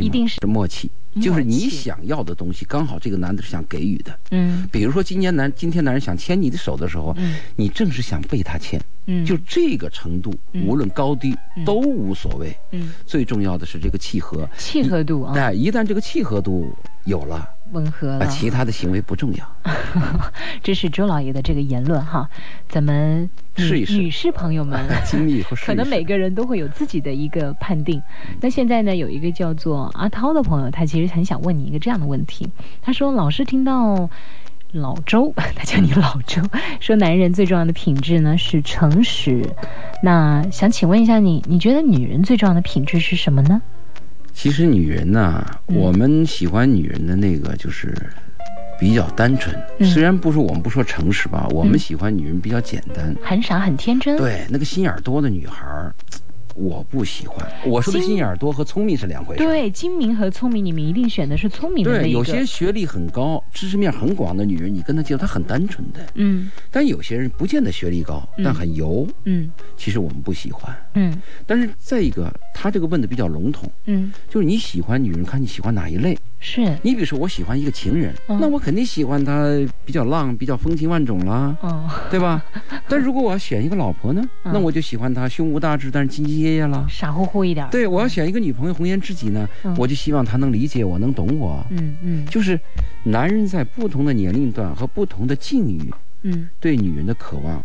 一定是默契，就是你想要的东西，刚好这个男的是想给予的。嗯。比如说今年男今天男人想牵你的手的时候，嗯。你正是想被他牵，嗯，就这个程度，嗯。无论高低嗯。都无所谓。嗯。最重要的是这个契合，契合度啊，哎，一旦这个契合度有了，啊，吻合了。其他的行为不重要。这是周老爷的这个言论哈，咱们女试一试女士朋友们 经历和试一试可能每个人都会有自己的一个判定。那现在呢，有一个叫做阿涛的朋友，他其实很想问你一个这样的问题。他说，老是听到老周，他叫你老周，说男人最重要的品质呢是诚实。那想请问一下你，你觉得女人最重要的品质是什么呢？其实女人呐，嗯我们喜欢女人的那个就是比较单纯。嗯虽然不是我们不说诚实吧，我嗯们喜欢女人比较简单。很傻很天真。对，那个心眼儿多的女孩儿，我不喜欢。我说的心心眼儿多和聪明是两回事。对，精明和聪明，你们一定选的是聪明对。有些学历很高、知识面很广的女人，你跟她接触，她很单纯的；嗯。但有些人不见得学历高，嗯。但很油，嗯。其实我们不喜欢。嗯。但是再一个，他这个问的比较笼统，嗯，就是你喜欢女人，看你喜欢哪一类。是。你比如说，我喜欢一个情人，嗯。那我肯定喜欢她比较浪、比较风情万种啦，哦，对吧？但如果我要选一个老婆呢，嗯。那我就喜欢她胸无大志，但是兢兢傻乎乎一点。对，我要选一个女朋友红颜知己呢，嗯我就希望她能理解我，能懂我。嗯嗯就是男人在不同的年龄段和不同的境遇，嗯对女人的渴望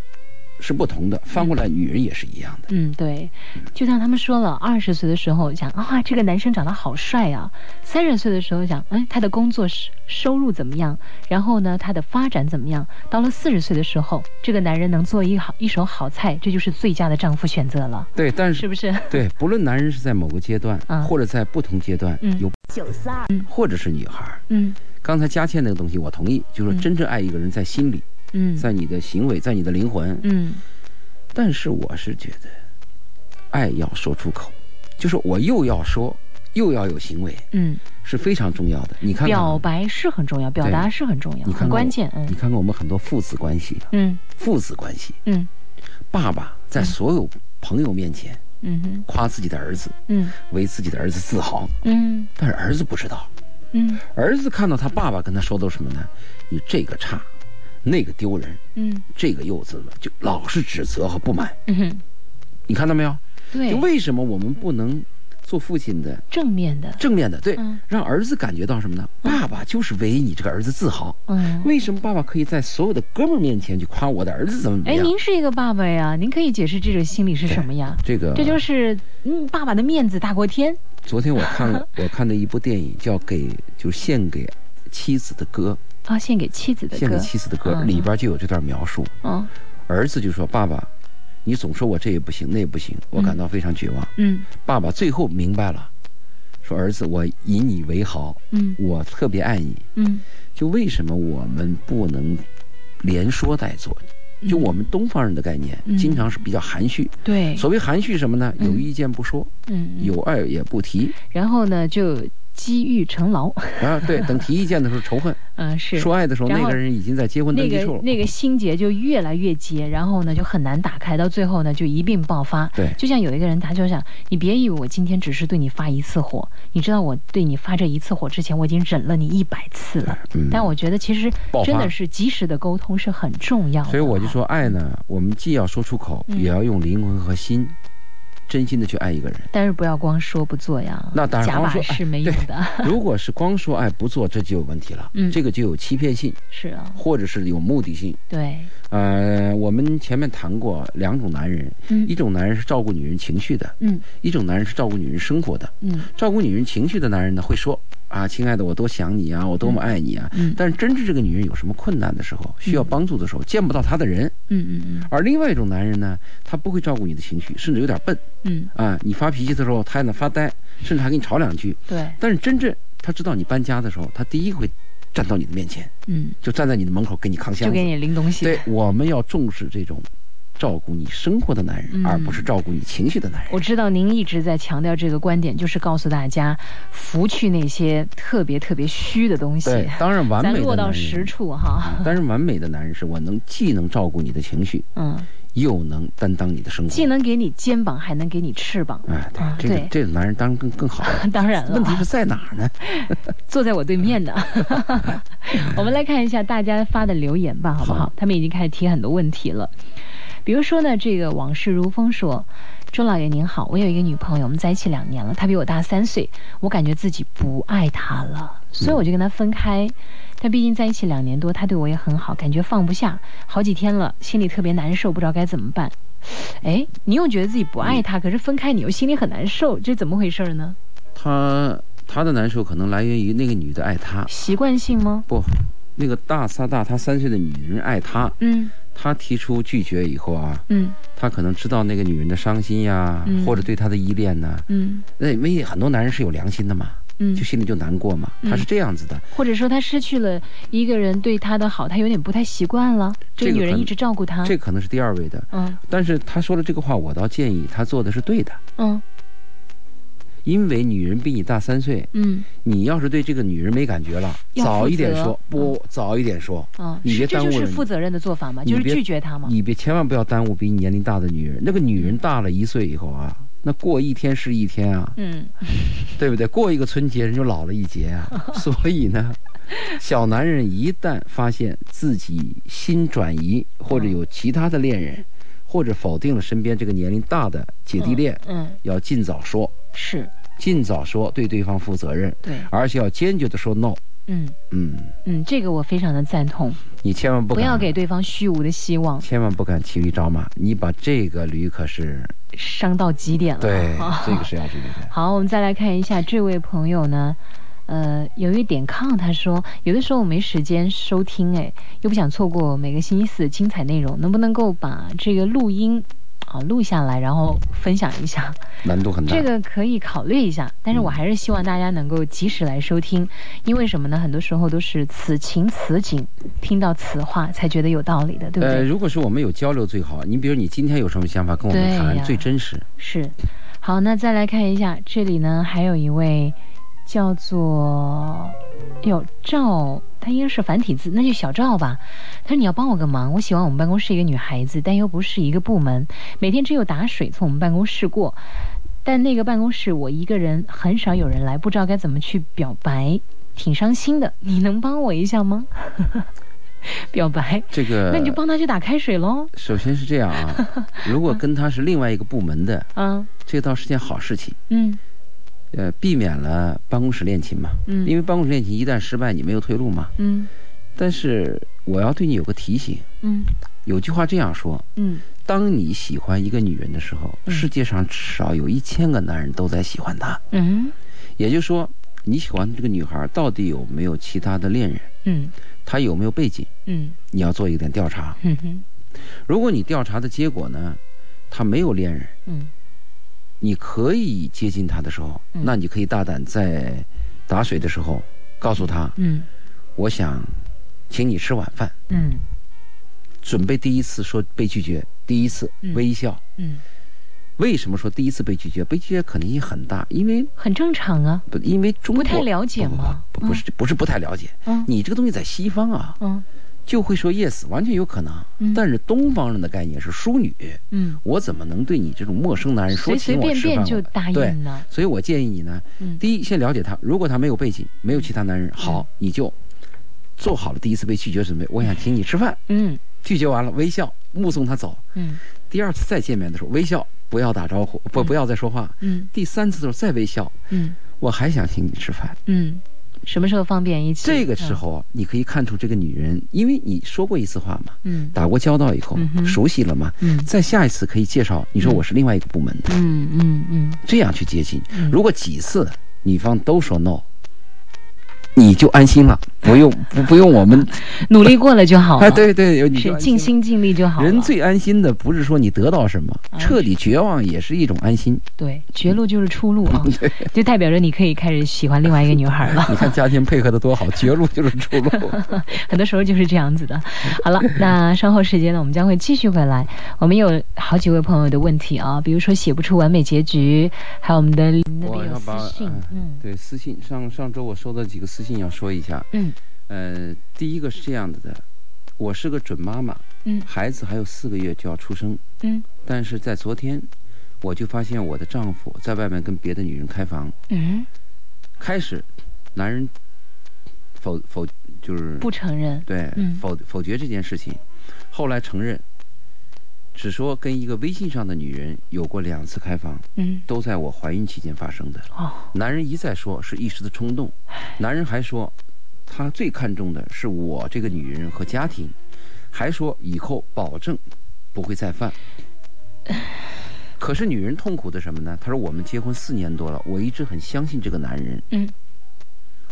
是不同的。翻过来，女人也是一样的。嗯，对，就像他们说了，二十岁的时候想啊，这个男生长得好帅啊；三十岁的时候想，哎，他的工作是收入怎么样？然后呢，他的发展怎么样？到了四十岁的时候，这个男人能做一好一手好菜，这就是最佳的丈夫选择了，对，但是是不是？对，不论男人是在某个阶段，嗯或者在不同阶段，嗯有九四二，或者是女孩。嗯刚才佳倩那个东西，我同意，就是真正爱一个人，在心里，嗯在你的行为，在你的灵魂。嗯。但是我是觉得，爱要说出口，就是我又要说，又要有行为，嗯，是非常重要的。你看表白是很重要，表达是很重要，你很关键。嗯。你看看我们很多父子关系，嗯。父子关系，嗯。爸爸在所有朋友面前嗯哼。夸自己的儿子，嗯。为自己的儿子自豪，嗯。但是儿子不知道，嗯。儿子看到他爸爸跟他说的什么呢？你这个差，那个丢人，嗯这个幼稚了，就老是指责和不满。嗯哼，你看到没有？对就，为什么我们不能做父亲的正面的，正面的？对，嗯让儿子感觉到什么呢？爸爸就是为你这个儿子自豪。嗯。为什么爸爸可以在所有的哥们儿面前去夸我的儿子怎么怎么哎，样？您是一个爸爸呀，您可以解释这种心理是什么呀？这个这就是嗯，爸爸的面子大过天。昨天我看了 我看的一部电影，叫《给就献给妻子的歌啊，献给妻子》，的歌献给。妻子的歌嗯里边就有这段描述。嗯儿子就说：“爸爸，你总说我这也不行，那也不行，我感到非常绝望。嗯爸爸最后明白了，说：“儿子，我以你为豪，嗯我特别爱你。嗯，就为什么我们不能连说带做？就我们东方人的概念，嗯经常是比较含蓄。对，所谓含蓄什么呢？嗯有意见不说，有爱也不提。然后呢就积郁成牢。啊，对，等提意见的时候仇恨，嗯，是说爱的时候，那个人已经在结婚登那个记处了。那个心结就越来越结，然后呢就很难打开，到最后呢就一并爆发。对就像有一个人，他就想，你别以为我今天只是对你发一次火，你知道我对你发这一次火之前，我已经忍了你一百次了。嗯但我觉得其实真的是及时的沟通是很重要的。所以我就说，爱呢，我们既要说出口，嗯也要用灵魂和心，真心的去爱一个人。但是不要光说不做呀。那当然假把式没有的。如果是光说爱不做，这就有问题了。嗯这个就有欺骗性，是啊，或者是有目的性。对，呃，我们前面谈过两种男人，嗯一种男人是照顾女人情绪的，嗯一种男人是照顾女人生活的。嗯照顾女人情绪的男人呢，会说啊，亲爱的，我多想你啊，我多么爱你啊。嗯但是真正这个女人有什么困难的时候，需要帮助的时候，见不到她的人。嗯嗯嗯而另外一种男人呢，他不会照顾你的情绪，甚至有点笨嗯嗯，啊。你发脾气的时候，他还能发呆，甚至还跟你吵两句。对，但是真正他知道你搬家的时候，他第一个会站到你的面前，嗯，就站在你的门口给你扛箱子。就给你拎东西。对，我们要重视这种照顾你生活的男人，嗯而不是照顾你情绪的男人。我知道您一直在强调这个观点，就是告诉大家，拂去那些特别特别虚的东西。对，当然完美咱落到实处哈。但是完美的男人是我能既能照顾你的情绪，嗯又能担当你的生活。既能给你肩膀，还能给你翅膀。哎，对，啊这个对这个男人当然更更好。当然了，问题是在哪儿呢？坐在我对面的。我们来看一下大家发的留言吧，好不好？好他们已经开始提很多问题了，比如说呢，这个往事如风说。周老爷您好，我有一个女朋友，我们在一起两年了，她比我大三岁，我感觉自己不爱她了，所以我就跟她分开。但毕竟在一起两年多，她对我也很好，感觉放不下，好几天了，心里特别难受，不知道该怎么办。哎，你又觉得自己不爱她，可是分开你又心里很难受，这怎么回事呢？他他的难受可能来源于那个女的爱他，习惯性吗？不，那个大他大他三岁的女人爱他，嗯他提出拒绝以后啊，嗯他可能知道那个女人的伤心呀，嗯或者对他的依恋呐。嗯那因为很多男人是有良心的嘛，嗯就，心里就难过嘛，嗯他是这样子的。或者说他失去了一个人对他的好，他有点不太习惯了。这这个女人一直照顾他。这可能是第二位的，嗯但是他说了这个话，我倒建议他做的是对的，嗯因为女人比你大三岁，嗯你要是对这个女人没感觉了，早一点说，不，早一点说，嗯，你别耽误人就是负责任的做法嘛，就是你别拒绝她嘛。你别千万不要耽误比你年龄大的女人。那个女人大了一岁以后啊，那过一天是一天啊，嗯 对不对？过一个春节人就老了一截啊。所以呢，小男人一旦发现自己心转移，或者有其他的恋人，或者否定了身边这个年龄大的姐弟恋，嗯，要尽早说，是尽早说，对对方负责任，对，而且要坚决的说 no。嗯。嗯，嗯，这个我非常的赞同，你千万不不要给对方虚无的希望，千万不敢骑驴找马，你把这个驴可是伤到极点了。对啊，这个是要注意的。好，我们再来看一下这位朋友呢，呃，有一点抗，他说有的时候我没时间收听，哎，又不想错过每个星期四的精彩内容，能不能够把这个录音啊录下来，然后分享一下？难度很大。这个可以考虑一下，但是我还是希望大家能够及时来收听，因为什么呢？很多时候都是此情此景，听到此话才觉得有道理的，对不呃，对？如果是我们有交流最好。你比如你今天有什么想法跟我们谈，最真实。是，好，那再来看一下，这里呢还有一位叫做有赵，他应该是繁体字，那就小赵吧。他说你要帮我个忙，我喜欢我们办公室一个女孩子，但又不是一个部门，每天只有打水从我们办公室过，但那个办公室我一个人，很少有人来，不知道该怎么去表白，挺伤心的。你能帮我一下吗？表白，这个，那你就帮他去打开水喽。首先是这样啊，如果跟他是另外一个部门的，啊，这倒是件好事情。嗯呃，避免了办公室恋情嘛。嗯。因为办公室恋情一旦失败，你没有退路嘛。嗯。但是我要对你有个提醒，嗯。有句话这样说：嗯。当你喜欢一个女人的时候，嗯。世界上至少有一千个男人都在喜欢她。嗯。也就是说，你喜欢这个女孩到底有没有其他的恋人，嗯。她有没有背景，嗯。你要做一点调查。嗯哼。如果你调查的结果呢，她没有恋人，嗯你可以接近他的时候，嗯那你可以大胆在打水的时候告诉他，嗯我想请你吃晚饭。嗯准备第一次说被拒绝，第一次嗯微笑。嗯，为什么说第一次被拒绝？被拒绝可能性很大，因为很正常啊。不因为中国不太了解吗不不不是不是不太了解。嗯你这个东西在西方啊，嗯就会说 yes，完全有可能。嗯但是东方人的概念是淑女，嗯，我怎么能对你这种陌生男人说随随便请我吃饭？便就答对应呢。所以我建议你呢，嗯第一先了解他，如果他没有背景，没有其他男人，好，你就做好了第一次被拒绝准备。我想请你吃饭，嗯拒绝完了微笑目送他走。嗯第二次再见面的时候微笑，不要打招呼，不嗯不要再说话。嗯第三次的时候再微笑，嗯我还想请你吃饭。嗯，什么时候方便一起？这个时候啊，你可以看出这个女人，因为你说过一次话嘛，嗯。打过交道以后嗯熟悉了嘛，嗯。再下一次可以介绍，你说我是另外一个部门的，嗯嗯嗯。这样去接近。嗯。如果几次女方都说 no，你就安心了，不用不不用我们嗯，努力过了就好了。啊，对对，有你就是安尽心尽力就好了。人最安心的不是说你得到什么，啊彻底绝望也是一种安心。对，绝路就是出路啊，就代表着你可以开始喜欢另外一个女孩了。你看家庭配合的多好，绝路就是出路。很多时候就是这样子的。好了，那稍后时间呢，我们将会继续回来。我们有好几位朋友的问题啊，比如说写不出完美结局，还有我们的那边有我要把私信，嗯对私信上上周我收到几个私信要说一下。嗯呃，第一个是这样子的，我是个准妈妈，嗯。孩子还有四个月就要出生，嗯。但是在昨天，我就发现我的丈夫在外面跟别的女人开房。嗯，开始，男人否否就是不承认。对、嗯。否否决这件事情，后来承认，只说跟一个微信上的女人有过两次开房，嗯。都在我怀孕期间发生的。哦，男人一再说是一时的冲动，男人还说他最看重的是我这个女人和家庭，还说以后保证不会再犯。可是女人痛苦的什么呢？她说我们结婚四年多了，我一直很相信这个男人，嗯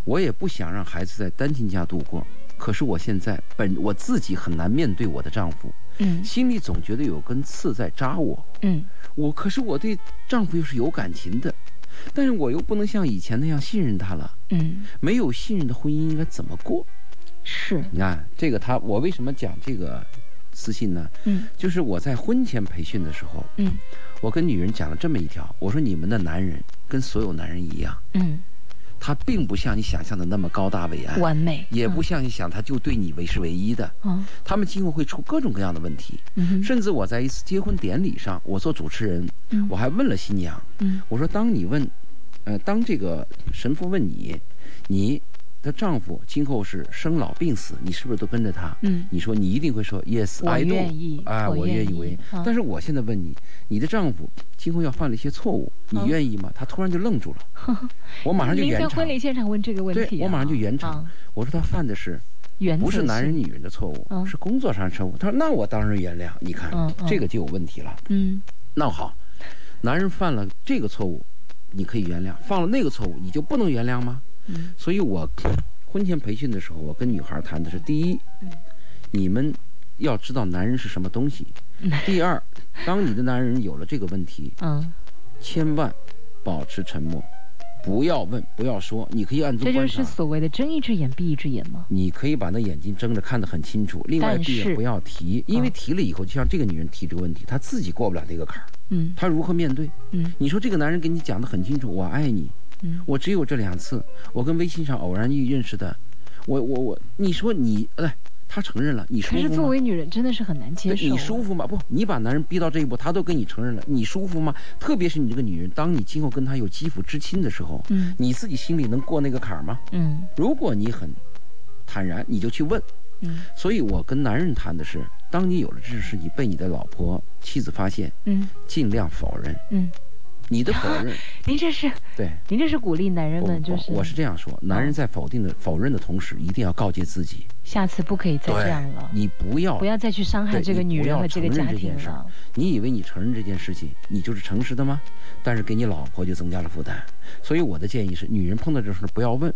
我也不想让孩子在单亲家度过。可是我现在本我自己很难面对我的丈夫，嗯心里总觉得有根刺在扎我。嗯我可是我对丈夫又是有感情的，但是我又不能像以前那样信任他了。嗯，没有信任的婚姻应该怎么过？是。你看这个他，我为什么讲这个私信呢？嗯就是我在婚前培训的时候，嗯我跟女人讲了这么一条，我说你们的男人跟所有男人一样，嗯，他并不像你想象的那么高大伟岸，完美。也不像你想他就对你唯是唯一的，嗯他们今后会出各种各样的问题。嗯甚至我在一次结婚典礼上，我做主持人，嗯我还问了新娘，嗯我说当你问，呃，当这个神父问你，你的丈夫今后是生老病死，你是不是都跟着他？嗯你说你一定会说 yes 我 I do，愿意啊，我我愿意为啊。但是我现在问你，你的丈夫今后要犯了一些错误，你嗯愿意吗？他突然就愣住了，我马上就圆场您在婚。礼现场问这个问题、我马上就圆场啊。我说他犯的是不是男人女人的错误，嗯是工作上的错误。他说那我当然原谅。你看嗯嗯这个就有问题了。嗯那好，男人犯了这个错误，你可以原谅；犯了那个错误，你就不能原谅吗？嗯所以我婚前培训的时候，我跟女孩谈的是：第一嗯，你们要知道男人是什么东西；第二，当你的男人有了这个问题，嗯，千万保持沉默，不要问，不要说。你可以暗中这就。是所谓的睁一只眼闭一只眼吗？你可以把那眼睛睁着看得很清楚，另外但是第二不要提，因为嗯提了以后，就像这个女人提这个问题，她自己过不了这个坎儿，嗯她如何面对？嗯你说这个男人给你讲得很清楚，我爱你，嗯我只有这两次，我跟微信上偶然遇认识的，我我我，你说你哎，他承认了，你舒可是服吗？作为女人真的是很难接受。啊你舒服吗？不，你把男人逼到这一步，他都跟你承认了，你舒服吗？特别是你这个女人，当你今后跟他有肌肤之亲的时候，嗯你自己心里能过那个坎儿吗？嗯如果你很坦然，你就去问。嗯所以我跟男人谈的是，当你有了这件事，你被你的老婆、妻子发现，嗯尽量否认。嗯，你的否认，您这是对。您这是鼓励男人们就是我是这样说，男人在否定的、否认的同时，一定要告诫自己，下次不可以再这样了，你不要不要再去伤害这个女人和这个家庭了。你以为你承认这件事情，你就是诚实的吗？但是给你老婆就增加了负担。所以我的建议是，女人碰到这种事不要问，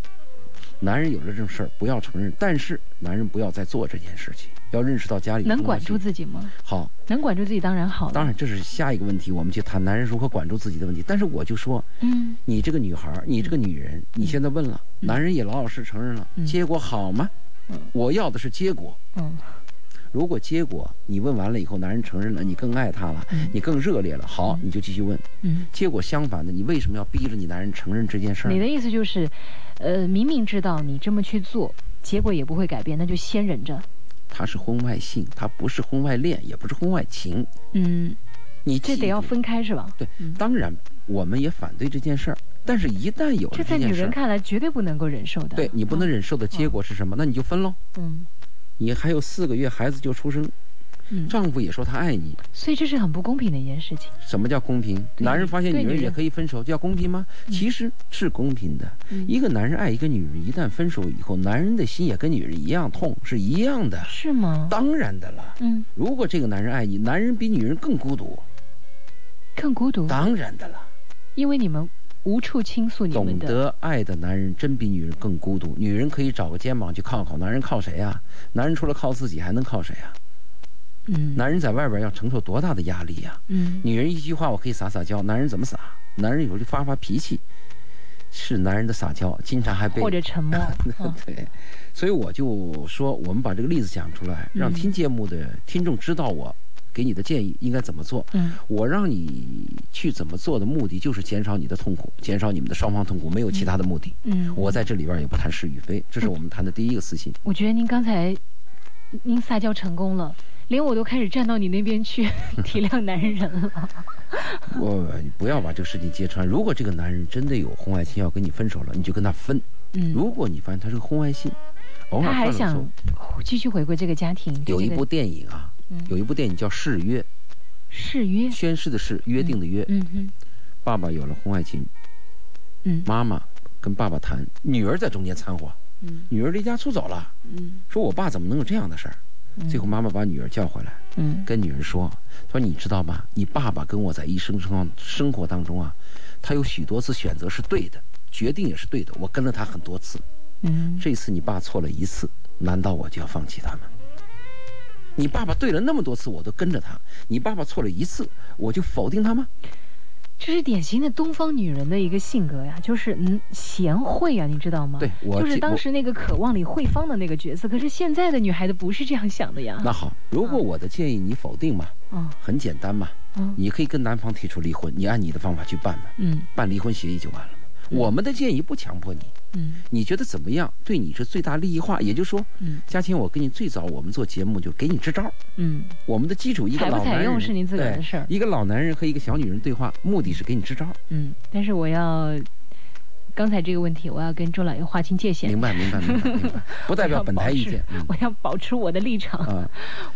男人有了这种事儿不要承认，但是男人不要再做这件事情，要认识到家里能管住自己吗？好，能管住自己当然好了。当然这是下一个问题，我们去谈男人如何管住自己的问题。但是我就说，嗯你这个女孩，你这个女人，你现在问了，嗯男人也老老实实承认了，嗯结果好吗？嗯我要的是结果。嗯如果结果你问完了以后，男人承认了，你更爱他了，嗯你更热烈了，好，你就继续问。嗯，结果相反的，你为什么要逼着你男人承认这件事儿呢？你的意思就是，呃，明明知道你这么去做，结果也不会改变，那就先忍着。他是婚外性，他不是婚外恋，也不是婚外情。嗯，你这得要分开是吧？对嗯，当然我们也反对这件事儿，但是一旦有了这在女人看来绝对不能够忍受的。对你不能忍受的结果是什么？那你就分喽。嗯你还有四个月，孩子就出生，嗯，丈夫也说他爱你，所以这是很不公平的一件事情。什么叫公平？男人发现女人也可以分手，叫公平吗？其实是公平的。嗯一个男人爱一个女人，一旦分手以后，男人的心也跟女人一样痛，是一样的。是吗？当然的了。嗯，如果这个男人爱你，男人比女人更孤独，更孤独，当然的了。因为你们无处倾诉你懂们的。得爱的男人真比女人更孤独。女人可以找个肩膀去靠靠，男人靠谁呀、男人除了靠自己还能靠谁呀、嗯男人在外边要承受多大的压力呀、嗯女人一句话我可以撒撒娇，男人怎么撒？男人有时候就发发脾气，是男人的撒娇，经常还被或者沉默。嗯对，所以我就说，我们把这个例子讲出来，让嗯听节目的听众知道我给你的建议应该怎么做。嗯我让你去怎么做的目的就是减少你的痛苦，减少你们的双方痛苦，没有其他的目的。嗯，我在这里边也不谈是与非，这是我们谈的第一个私信。我觉得您刚才您撒娇成功了，连我都开始站到你那边去 体谅男人了。我不要把这个事情揭穿。如果这个男人真的有婚外情要跟你分手了，你就跟他分。嗯，如果你发现他是个婚外性，偶尔他还想继续回归这个家庭。这个有一部电影啊，嗯有一部电影叫《誓约》，誓约，宣誓的誓，约定的约。嗯哼，爸爸有了婚外情，嗯妈妈跟爸爸谈，女儿在中间掺和，嗯女儿离家出走了，嗯说我爸怎么能有这样的事儿？嗯，最后妈妈把女儿叫回来，嗯跟女儿说：“说你知道吗？你爸爸跟我在一生生生活当中啊，他有许多次选择是对的，决定也是对的。我跟了他很多次，嗯，这次你爸错了一次，难道我就要放弃他吗？你爸爸对了那么多次，我都跟着他，你爸爸错了一次，我就否定他吗？这是典型的东方女人的一个性格呀，就是嗯贤惠呀，你知道吗？对我就是当时那个渴望里慧芳的那个角色，可是现在的女孩子不是这样想的呀。那好，如果我的建议你否定嘛，嗯很简单嘛，嗯你可以跟男方提出离婚，你按你的方法去办嘛，嗯办离婚协议就完了嘛。我们的建议不强迫你，嗯你觉得怎么样？对你是最大利益化，也就是说，嗯嘉庆，我跟你最早我们做节目就给你支招。嗯我们的基础一个老男人用是您自个儿的对事儿一个老男人和一个小女人对话，目的是给你支招。嗯，但是我要刚才这个问题，我要跟周老爷划清界限。明白，明白，明白，明白。不代表本台意见。嗯我要保持我的立场。啊，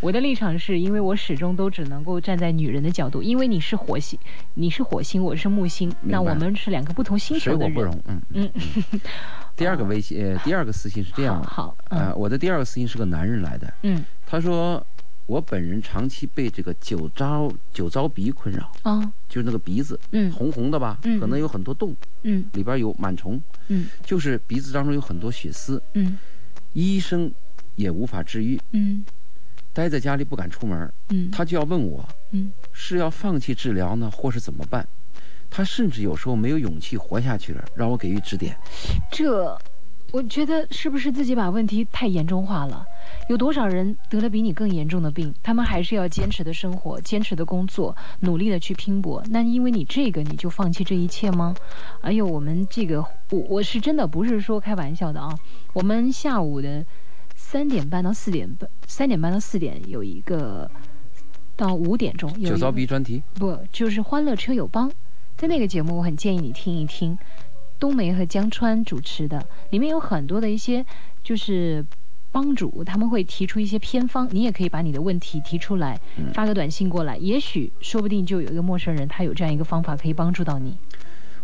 我的立场是因为我始终都只能够站在女人的角度，因为你是火星，你是火星，我是木星，那我们是两个不同星球的人。水火不容。嗯嗯，第二个微信，呃，第二个私信是这样的。好，嗯呃，我的第二个私信是个男人来的，嗯他说我本人长期被这个酒糟酒糟鼻困扰，啊就是那个鼻子嗯。红红的吧，嗯。可能有很多洞，嗯。里边有螨虫，嗯。就是鼻子当中有很多血丝，嗯。医生也无法治愈，嗯。待在家里不敢出门，嗯，他就要问我嗯。是要放弃治疗呢，或是怎么办？他甚至有时候没有勇气活下去了，让我给予指点。这，我觉得是不是自己把问题太严重化了？有多少人得了比你更严重的病，他们还是要坚持的生活，坚持的工作，努力的去拼搏。那因为你这个，你就放弃这一切吗？哎呦，我们这个，我我是真的不是说开玩笑的啊。我们下午的三点半到四点半，三点半到四点有一个，到五点钟有酒糟鼻专题，不，就是《欢乐车友帮》，在那个节目，我很建议你听一听，冬梅和江川主持的，里面有很多的一些就是帮主，他们会提出一些偏方，你也可以把你的问题提出来，嗯。发个短信过来，也许说不定就有一个陌生人，他有这样一个方法可以帮助到你。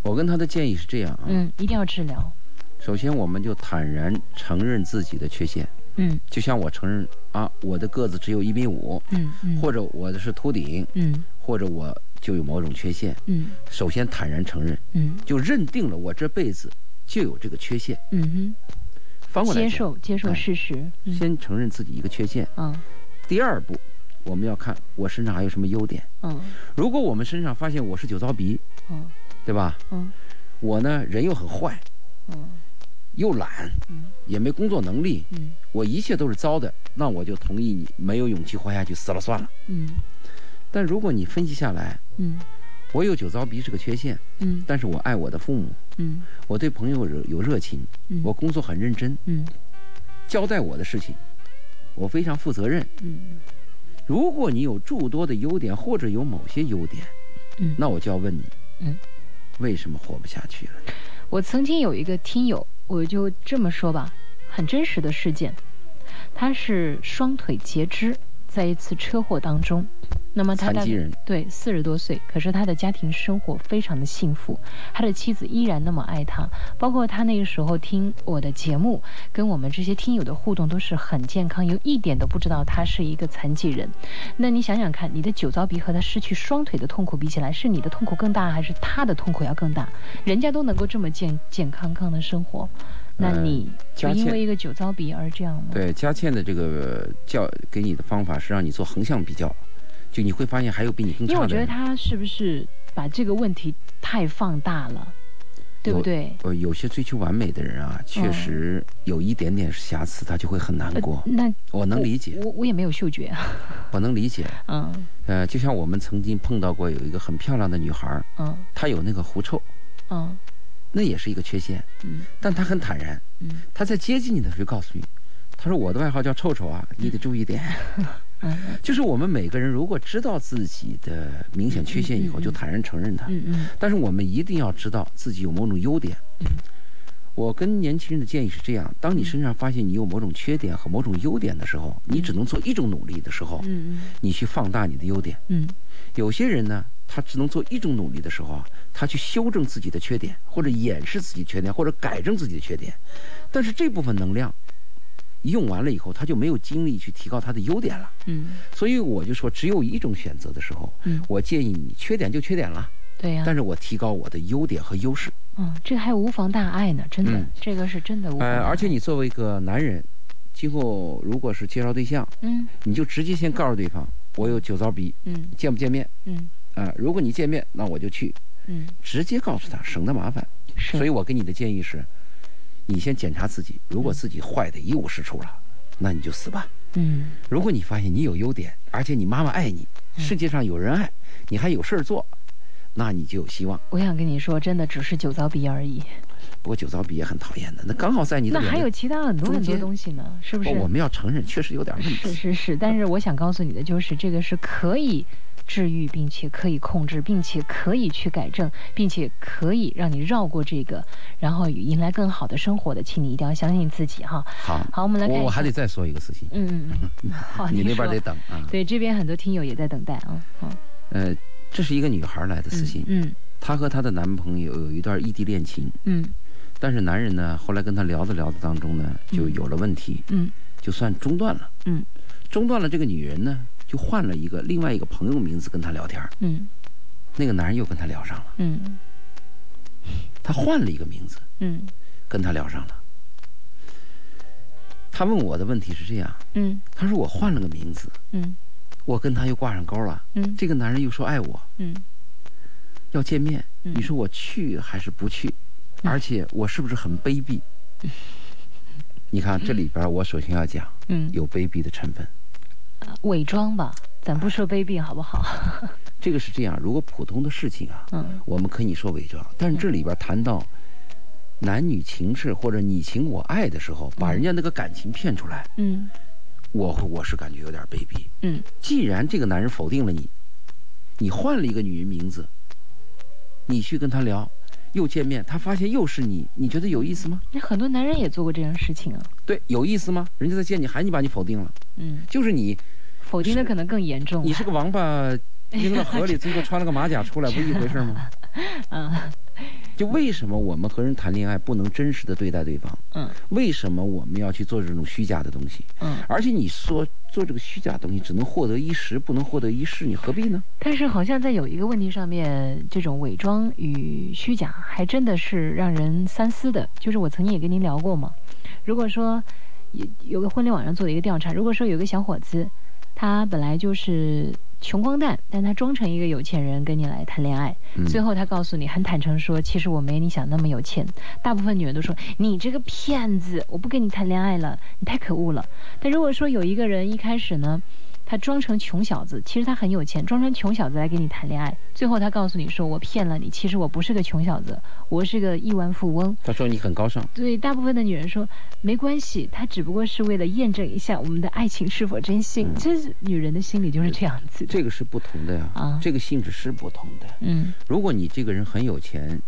我跟他的建议是这样啊，嗯，一定要治疗。首先我们就坦然承认自己的缺陷，嗯。就像我承认啊，我的个子只有一米五，嗯嗯，或者我的是秃顶，嗯。或者我就有某种缺陷。嗯首先坦然承认，嗯就认定了我这辈子就有这个缺陷。嗯哼，反过来讲接受接受哎事实。嗯先承认自己一个缺陷。嗯第二步，我们要看我身上还有什么优点。嗯如果我们身上发现我是酒糟鼻，嗯对吧？嗯我呢人又很坏，嗯又懒，嗯也没工作能力，嗯我一切都是糟的，那我就同意你没有勇气活下去，死了算了。嗯但如果你分析下来，嗯。我有酒糟鼻是个缺陷，嗯。但是我爱我的父母，嗯。我对朋友有有热情，嗯，我工作很认真，嗯。交代我的事情，我非常负责任。嗯。如果你有诸多的优点，或者有某些优点，嗯，那我就要问你，嗯，为什么活不下去了？我曾经有一个听友，我就这么说吧，很真实的事件，他是双腿截肢，在一次车祸当中，那么他大概残疾人对四十多岁，可是他的家庭生活非常的幸福，他的妻子依然那么爱他，包括他那个时候听我的节目，跟我们这些听友的互动都是很健康，又一点都不知道他是一个残疾人。那你想想看，你的酒糟鼻和他失去双腿的痛苦比起来，是你的痛苦更大，还是他的痛苦要更大？人家都能够这么健健康康的生活，那呃你就因为一个酒糟鼻而这样吗？对，佳倩的这个教给你的方法是让你做横向比较，就你会发现还有比你更因为我觉得差的人。他是不是把这个问题太放大了，对不对？呃，有些追求完美的人啊，确实有一点点瑕疵，他就会很难过。呃那我能理解，我我也没有嗅觉，我能理解。嗯呃，就像我们曾经碰到过有一个很漂亮的女孩，嗯她有那个狐臭，嗯那也是一个缺陷，嗯但他很坦然。嗯她在接近你的时候就告诉你，他说我的外号叫臭臭啊，你得注意点。嗯 就是我们每个人如果知道自己的明显缺陷以后，就坦然承认它。嗯嗯但是我们一定要知道自己有某种优点。嗯我跟年轻人的建议是这样：当你身上发现你有某种缺点和某种优点的时候，你只能做一种努力的时候，嗯你去放大你的优点。嗯有些人呢，他只能做一种努力的时候啊，他去修正自己的缺点，或者掩饰自己的缺点，或者改正自己的缺点。但是这部分能量用完了以后，他就没有精力去提高他的优点了。嗯所以我就说，只有一种选择的时候，嗯，我建议你缺点就缺点了，对呀、但是我提高我的优点和优势。嗯，这还无妨大碍呢，真的，嗯这个是真的无妨。呃，而且你作为一个男人，今后如果是介绍对象，嗯你就直接先告诉对方，我有酒糟鼻，嗯见不见面？嗯啊、如果你见面，那我就去，嗯，直接告诉他，省得麻烦。是，所以我给你的建议是，你先检查自己，如果自己坏的一无是处了，那你就死吧。嗯如果你发现你有优点，而且你妈妈爱你，嗯世界上有人爱，你还有事儿做，那你就有希望。我想跟你说，真的只是酒糟鼻而已。不过酒糟鼻也很讨厌的，那刚好在你的那还有其他很多很多东西呢，是不是？哦我们要承认，确实有点问题。是是是，但是我想告诉你的就是，这个是可以治愈，并且可以控制，并且可以去改正，并且可以让你绕过这个，然后迎来更好的生活的。请你一定要相信自己哈。好，好，我们来看我我还得再说一个事情，嗯嗯嗯，好，你那边得等啊。对，这边很多听友也在等待啊。好，呃，这是一个女孩来的私信，嗯她和她的男朋友有一段异地恋情，嗯但是男人呢，后来跟他聊着聊着当中呢，就有了问题，嗯。就算中断了。嗯。中断了，这个女人呢，就换了一个另外一个朋友名字跟他聊天，嗯。那个男人又跟他聊上了，嗯。他换了一个名字嗯。跟他聊上了。他问我的问题是这样，嗯。他说我换了个名字，嗯。我跟他又挂上钩了，嗯。这个男人又说爱我，嗯。要见面，嗯。你说我去还是不去？嗯而且我是不是很卑鄙？你看这里边，我首先要讲嗯，有卑鄙的成分。伪装吧，咱不说卑鄙好不好？这个是这样，如果普通的事情啊，嗯我们可以说伪装，但是这里边谈到男女情事或者你情我爱的时候，把人家那个感情骗出来，嗯我我是感觉有点卑鄙。嗯既然这个男人否定了你，你换了一个女人名字，你去跟他聊，又见面，他发现又是你，你觉得有意思吗？那很多男人也做过这样事情啊。对，有意思吗？人家在见你，还你把你否定了，嗯，就是你，否定的可能更严重。你是个王八，扔到河里，最后穿了个马甲出来，不一回事吗？嗯就为什么我们和人谈恋爱不能真实的对待对方？嗯为什么我们要去做这种虚假的东西？嗯。而且你说做这个虚假东西只能获得一时，不能获得一世，你何必呢？但是好像在有一个问题上面，这种伪装与虚假还真的是让人三思的。就是我曾经也跟您聊过嘛，如果说有有个婚恋网上做的一个调查，如果说有个小伙子，他本来就是穷光蛋，但他装成一个有钱人跟你来谈恋爱，嗯最后他告诉你很坦诚说，其实我没你想那么有钱。大部分女人都说你这个骗子，我不跟你谈恋爱了，你太可恶了。但如果说有一个人一开始呢，他装成穷小子，其实他很有钱，装成穷小子来跟你谈恋爱，最后他告诉你说我骗了你，其实我不是个穷小子，我是个亿万富翁。他说你很高尚，对大部分的女人说没关系，他只不过是为了验证一下我们的爱情是否真心。嗯这是女人的心理就是这样子的。这个是不同的呀，啊这个性质是不同的。嗯如果你这个人很有钱，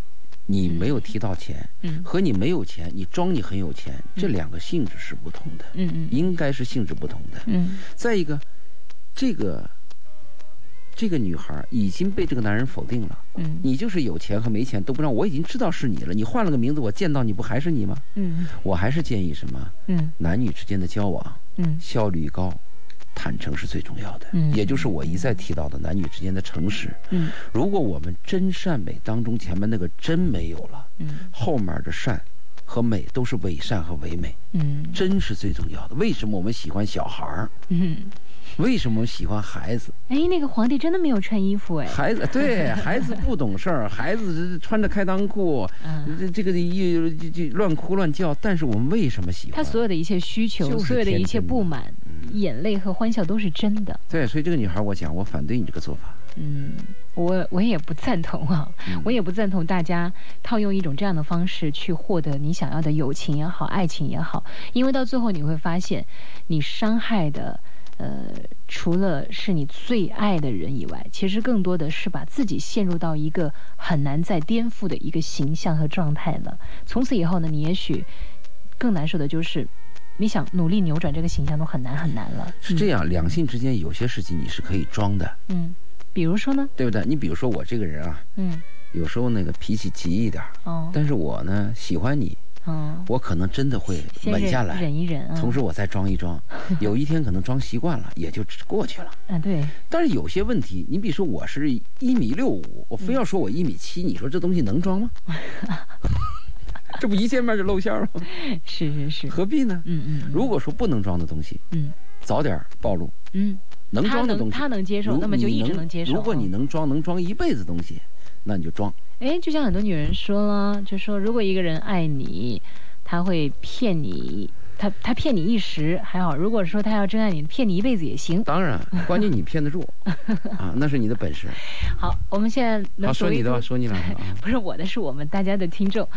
你没有提到钱，嗯和你没有钱，你装你很有钱，这两个性质是不同的，嗯嗯应该是性质不同的。嗯再一个，这个这个女孩已经被这个男人否定了。嗯你就是有钱和没钱都不让，我已经知道是你了。你换了个名字，我见到你不还是你吗？嗯我还是建议什么？嗯男女之间的交往嗯效率高，坦诚是最重要的。嗯也就是我一再提到的男女之间的诚实。嗯如果我们真善美当中前面那个真没有了，嗯后面的善和美都是伪善和伪美，嗯真是最重要的。为什么我们喜欢小孩儿？嗯。为什么喜欢孩子？哎，那个皇帝真的没有穿衣服哎。孩子对 孩子不懂事儿，孩子穿着开裆裤，嗯这这个一这这乱哭乱叫。但是我们为什么喜欢？他所有的一切需求，就是所有的一切不满、嗯眼泪和欢笑都是真的。对，所以这个女孩，我讲，我反对你这个做法。嗯，我我也不赞同啊，嗯我也不赞同大家套用一种这样的方式去获得你想要的友情也好，爱情也好，因为到最后你会发现，你伤害的。呃，除了是你最爱的人以外，其实更多的是把自己陷入到一个很难再颠覆的一个形象和状态了。从此以后呢，你也许更难受的就是，你想努力扭转这个形象都很难很难了。是这样，两性之间有些事情你是可以装的。嗯，比如说呢？对不对？你比如说我这个人啊，嗯，有时候那个脾气急一点，哦，但是我呢喜欢你。嗯，我可能真的会稳下来，忍一忍，同时我再装一装，有一天可能装习惯了，也就过去了。嗯，对。但是有些问题，你比如说我是一米六五，我非要说我一米七，你说这东西能装吗？这不一见面就露馅吗？是是是，何必呢？嗯嗯。如果说不能装的东西，嗯，早点暴露。嗯，能装的东西他能接受，那么就一直能接受。如果你能装，能装一辈子东西。那你就装，哎，就像很多女人说了，就说如果一个人爱你，他会骗你，他他骗你一时还好，如果说他要真爱你，骗你一辈子也行。当然，关键你骗得住 啊，那是你的本事。好，我们现在能说你的吧，说你两个，不是我的，是我们大家的听众。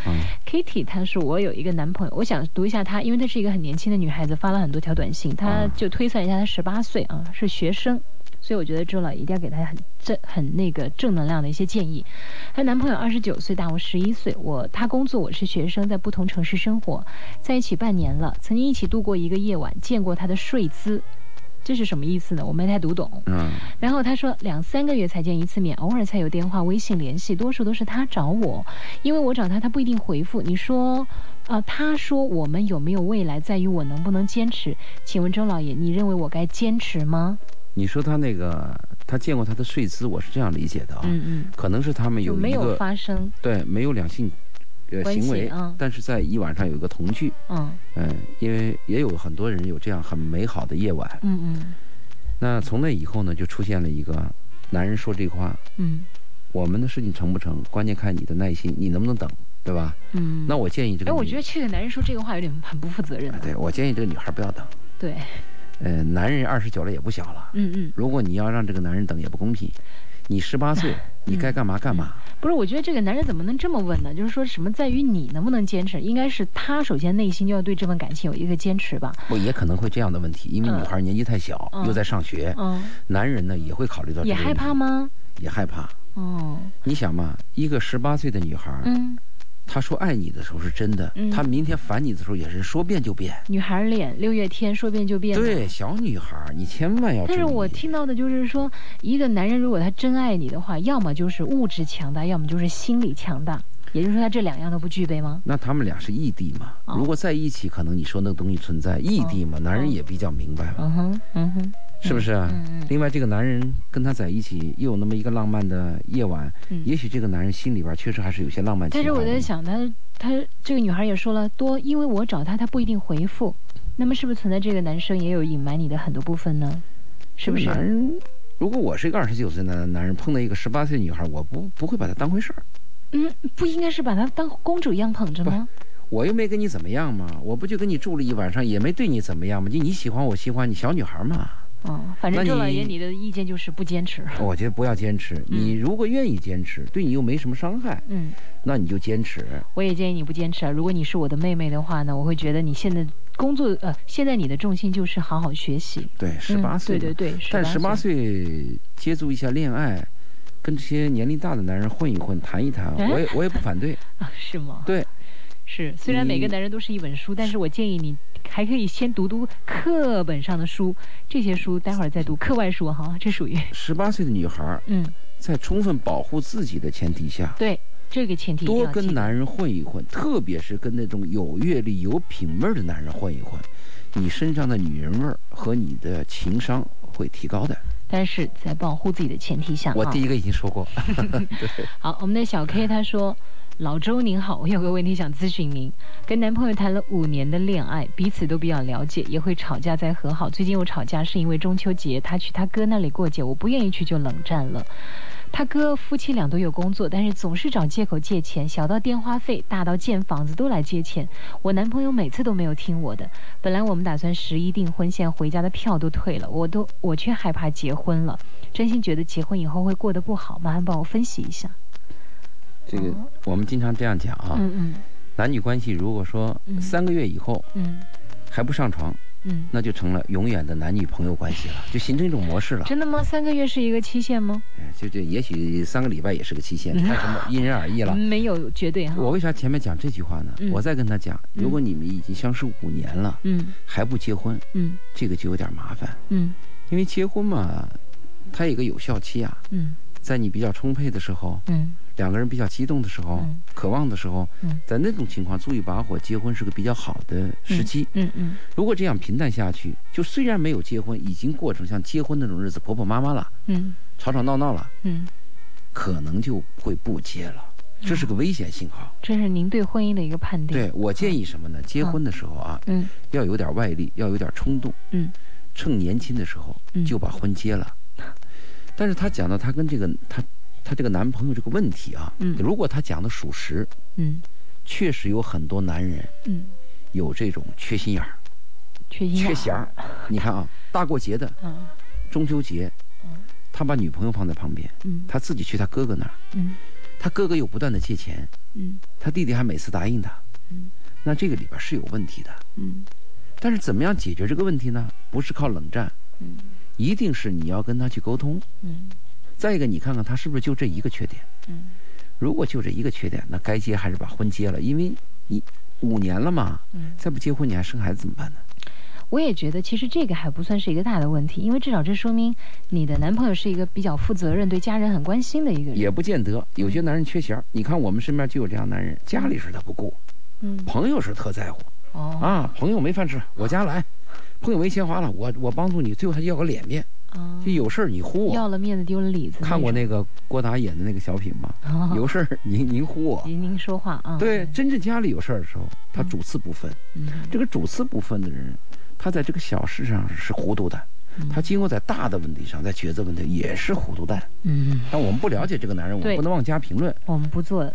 Kitty，她说我有一个男朋友，我想读一下她，因为她是一个很年轻的女孩子，发了很多条短信，她就推算一下，她十八岁啊，是学生。所以我觉得周老一定要给他很正、很那个正能量的一些建议。她男朋友二十九岁，大我十一岁。我他工作，我是学生，在不同城市生活，在一起半年了。曾经一起度过一个夜晚，见过他的睡姿，这是什么意思呢？我没太读懂。嗯。然后他说两三个月才见一次面，偶尔才有电话、微信联系，多数都是他找我，因为我找他，他不一定回复。你说，啊，他说我们有没有未来，在于我能不能坚持。请问周老爷，你认为我该坚持吗？你说他那个，他见过他的睡姿，我是这样理解的啊，嗯嗯，可能是他们有没有发生。对没有两性呃行为，但是在一晚上有一个同居，嗯。嗯，因为也有很多人有这样很美好的夜晚，嗯嗯，那从那以后呢，就出现了一个男人说这话，嗯，我们的事情成不成，关键看你的耐心，你能不能等，对吧？嗯，那我建议这个，哎，我觉得这个男人说这个话有点很不负责任。对，我建议这个女孩不要等。对。呃，男人二十九了也不小了，嗯嗯，如果你要让这个男人等也不公平，你十八岁，你该干嘛干嘛。不是，我觉得这个男人怎么能这么问呢？就是说什么在于你能不能坚持，应该是他首先内心就要对这份感情有一个坚持吧。不，也可能会这样的问题，因为女孩年纪太小，又在上学，嗯，男人呢也会考虑到。也害怕吗？也害怕。哦，你想嘛，一个十八岁的女孩，嗯。他说爱你的时候是真的，他明天烦你的时候也是说变就变。女孩脸，六月天说变就变。对，小女孩，你千万要。但是我听到的就是说，一个男人如果他真爱你的话，要么就是物质强大，要么就是心理强大。也就是说，他这两样都不具备吗？那他们俩是异地嘛？如果在一起，可能你说那个东西存在。异地嘛，男人也比较明白嘛。嗯哼，嗯哼。是不是啊？另外，这个男人跟他在一起又有那么一个浪漫的夜晚，也许这个男人心里边确实还是有些浪漫。但是我在想，他他这个女孩也说了，多因为我找他，他不一定回复。那么是不是存在这个男生也有隐瞒你的很多部分呢？是不是？男人，如果我是一个二十九岁的男人，碰到一个十八岁女孩，我不不会把她当回事儿。嗯，不应该是把她当公主一样捧着吗？我又没跟你怎么样嘛，我不就跟你住了一晚上，也没对你怎么样嘛，就你喜欢我喜欢你，小女孩嘛。哦，反正周老爷，你的意见就是不坚持。我觉得不要坚持。你如果愿意坚持，对你又没什么伤害，嗯，那你就坚持。我也建议你不坚持啊。如果你是我的妹妹的话呢，我会觉得你现在工作呃，现在你的重心就是好好学习。对，十八岁，对对对，但十八岁接触一下恋爱，跟这些年龄大的男人混一混，谈一谈，我也我也不反对。啊，是吗？对。是，虽然每个男人都是一本书，但是我建议你还可以先读读课本上的书，这些书待会儿再读课外书哈，这属于十八岁的女孩嗯，在充分保护自己的前提下，对这个前提多跟男人混一混，特别是跟那种有阅历、有品味的男人混一混，你身上的女人味儿和你的情商会提高的。但是在保护自己的前提下，我第一个已经说过。好，我们的小 K 他说。老周您好，我有个问题想咨询您。跟男朋友谈了五年的恋爱，彼此都比较了解，也会吵架再和好。最近又吵架，是因为中秋节他去他哥那里过节，我不愿意去就冷战了。他哥夫妻俩都有工作，但是总是找借口借钱，小到电话费，大到建房子都来借钱。我男朋友每次都没有听我的。本来我们打算十一订婚，现在回家的票都退了，我都我却害怕结婚了，真心觉得结婚以后会过得不好。麻烦帮我分析一下。这个我们经常这样讲啊，男女关系如果说三个月以后还不上床，嗯，那就成了永远的男女朋友关系了，就形成一种模式了。真的吗？三个月是一个期限吗？哎，就这，也许三个礼拜也是个期限，看什么因人而异了。没有绝对哈。我为啥前面讲这句话呢？嗯。我再跟他讲，如果你们已经相识五年了，嗯。还不结婚，嗯。这个就有点麻烦，嗯。因为结婚嘛，它有个有效期啊，嗯。在你比较充沛的时候，嗯两个人比较激动的时候，嗯。渴望的时候，嗯。在那种情况注意把火，结婚是个比较好的时机。嗯嗯如果这样平淡下去，就虽然没有结婚，已经过成像结婚那种日子，婆婆妈妈了，嗯。吵吵闹闹了，嗯，可能就会不结了，这是个危险信号。这是您对婚姻的一个判定。对我建议什么呢？结婚的时候啊，嗯。要有点外力，要有点冲动，嗯。趁年轻的时候嗯。就把婚结了。但是他讲到他跟这个她她这个男朋友这个问题啊，嗯。如果她讲的属实，嗯。确实有很多男人嗯，有这种缺心眼儿、缺心眼缺弦儿。你看啊，大过节的嗯。中秋节，嗯。他把女朋友放在旁边，嗯。他自己去他哥哥那儿，嗯。他哥哥又不断的借钱，嗯。他弟弟还每次答应他，嗯。那这个里边是有问题的。嗯。但是怎么样解决这个问题呢？不是靠冷战，嗯。一定是你要跟他去沟通。嗯再一个，你看看他是不是就这一个缺点？嗯如果就这一个缺点，那该结还是把婚结了，因为你五年了嘛，嗯。再不结婚你还生孩子怎么办呢？我也觉得，其实这个还不算是一个大的问题，因为至少这说明你的男朋友是一个比较负责任、对家人很关心的一个人。也不见得，有些男人缺钱儿。你看我们身边就有这样男人，家里事他不顾，嗯朋友是特在乎哦啊。朋友没饭吃，我家来；朋友没钱花了，我我帮助你，最后他要个脸面，啊就有事儿你呼我。要了面子丢了里子。看过那那个郭达演的那个小品吗？种有事儿您您呼我。您您说话啊？对，真正家里有事儿的时候，他主次不分。嗯，这个主次不分的人，他在这个小事上是糊涂的，嗯他经过在大的问题上，在抉择问题也是糊涂蛋。嗯，但我们不了解这个男人，我们不能妄加评论，我们不做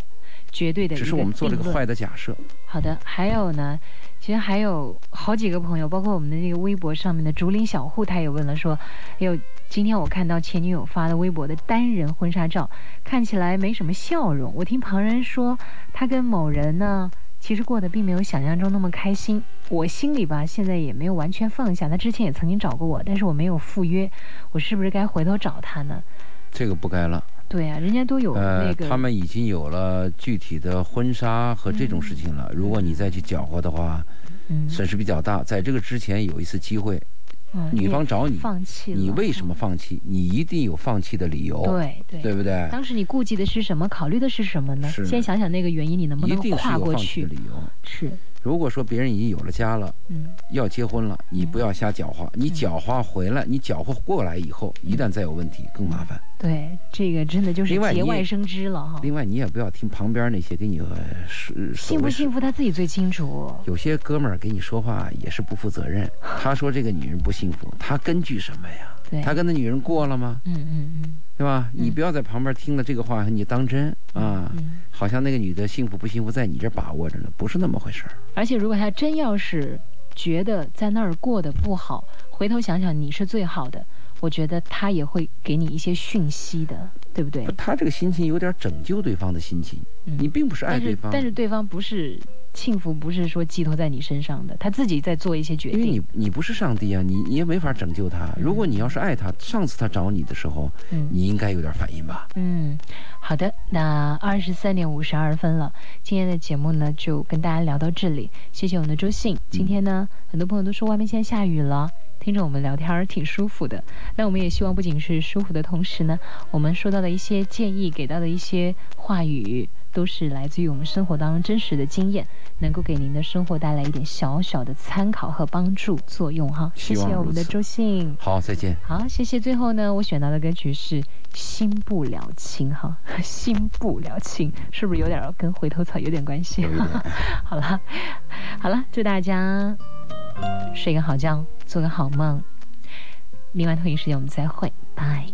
绝对的，只是我们做了个坏。的假设。好的，还有呢，其实还有好几个朋友，包括我们的那个微博上面的竹林小户，他也问了说，哎呦，今天我看到前女友发的微博的单人婚纱照，看起来没什么笑容。我听旁人说，他跟某人呢，其实过得并没有想象中那么开心。我心里吧，现在也没有完全放下。他之前也曾经找过我，但是我没有赴约，我是不是该回头找他呢？这个不该了。对啊，人家都有那呃，个，他们已经有了具体的婚纱和这种事情了。如果你再去搅和的话，嗯损失比较大。在这个之前有一次机会，嗯女方找你，放弃了，你为什么嗯？放弃？你一定有放弃的理由，对对对不对？当时你顾忌的是什么？考虑的是什么呢？先想想那个原因，你能不能一定是跨过有放弃去的？理由。是，如果说别人已经有了家了，嗯要结婚了，你不要瞎搅和。你搅和回来，你搅和过来以后，一旦再有问题，更麻烦。对，这个真的就是节外生枝了哈。另外，你也不要听旁边那些给你呃是幸不幸福？福他自己最清楚。有些哥们儿给你说话也是不负责任。他说这个女人不幸福，他根据什么呀？对，他跟那女人过了吗？嗯嗯嗯对吧？嗯你不要在旁边听了这个话，你当真啊？嗯。好像那个女的幸福不幸福在你这儿把握着呢，不是那么回事儿。而且如果他真要是觉得在那儿过得不好，回头想想你是最好的，我觉得他也会给你一些讯息的，对不对不？他这个心情有点拯救对方的心情，嗯你并不是爱但是对方，但是对方不是幸福，不是说寄托在你身上的，他自己在做一些决定因为你。你不是上帝啊，你你也没法拯救他。如果你要是爱他，上次他找你的时候，嗯你应该有点反应吧？嗯，好的，那二十三点五十二分了，今天的节目呢就跟大家聊到这里，谢谢我们的周信。今天呢，很多朋友都说外面现在下雨了。听着我们聊天儿挺舒服的，那我们也希望不仅是舒服的同时呢，我们说到的一些建议，给到的一些话语，都是来自于我们生活当中真实的经验，能够给您的生活带来一点小小的参考和帮助作用哈。谢谢我们的周信。好，再见。好，谢谢。最后呢，我选到的歌曲是《心不了情》哈，《心不了情》是不是有点跟回头草有点关系？好了，好了，祝大家睡个好觉，做个好梦。明晚同一时间我们再会，拜。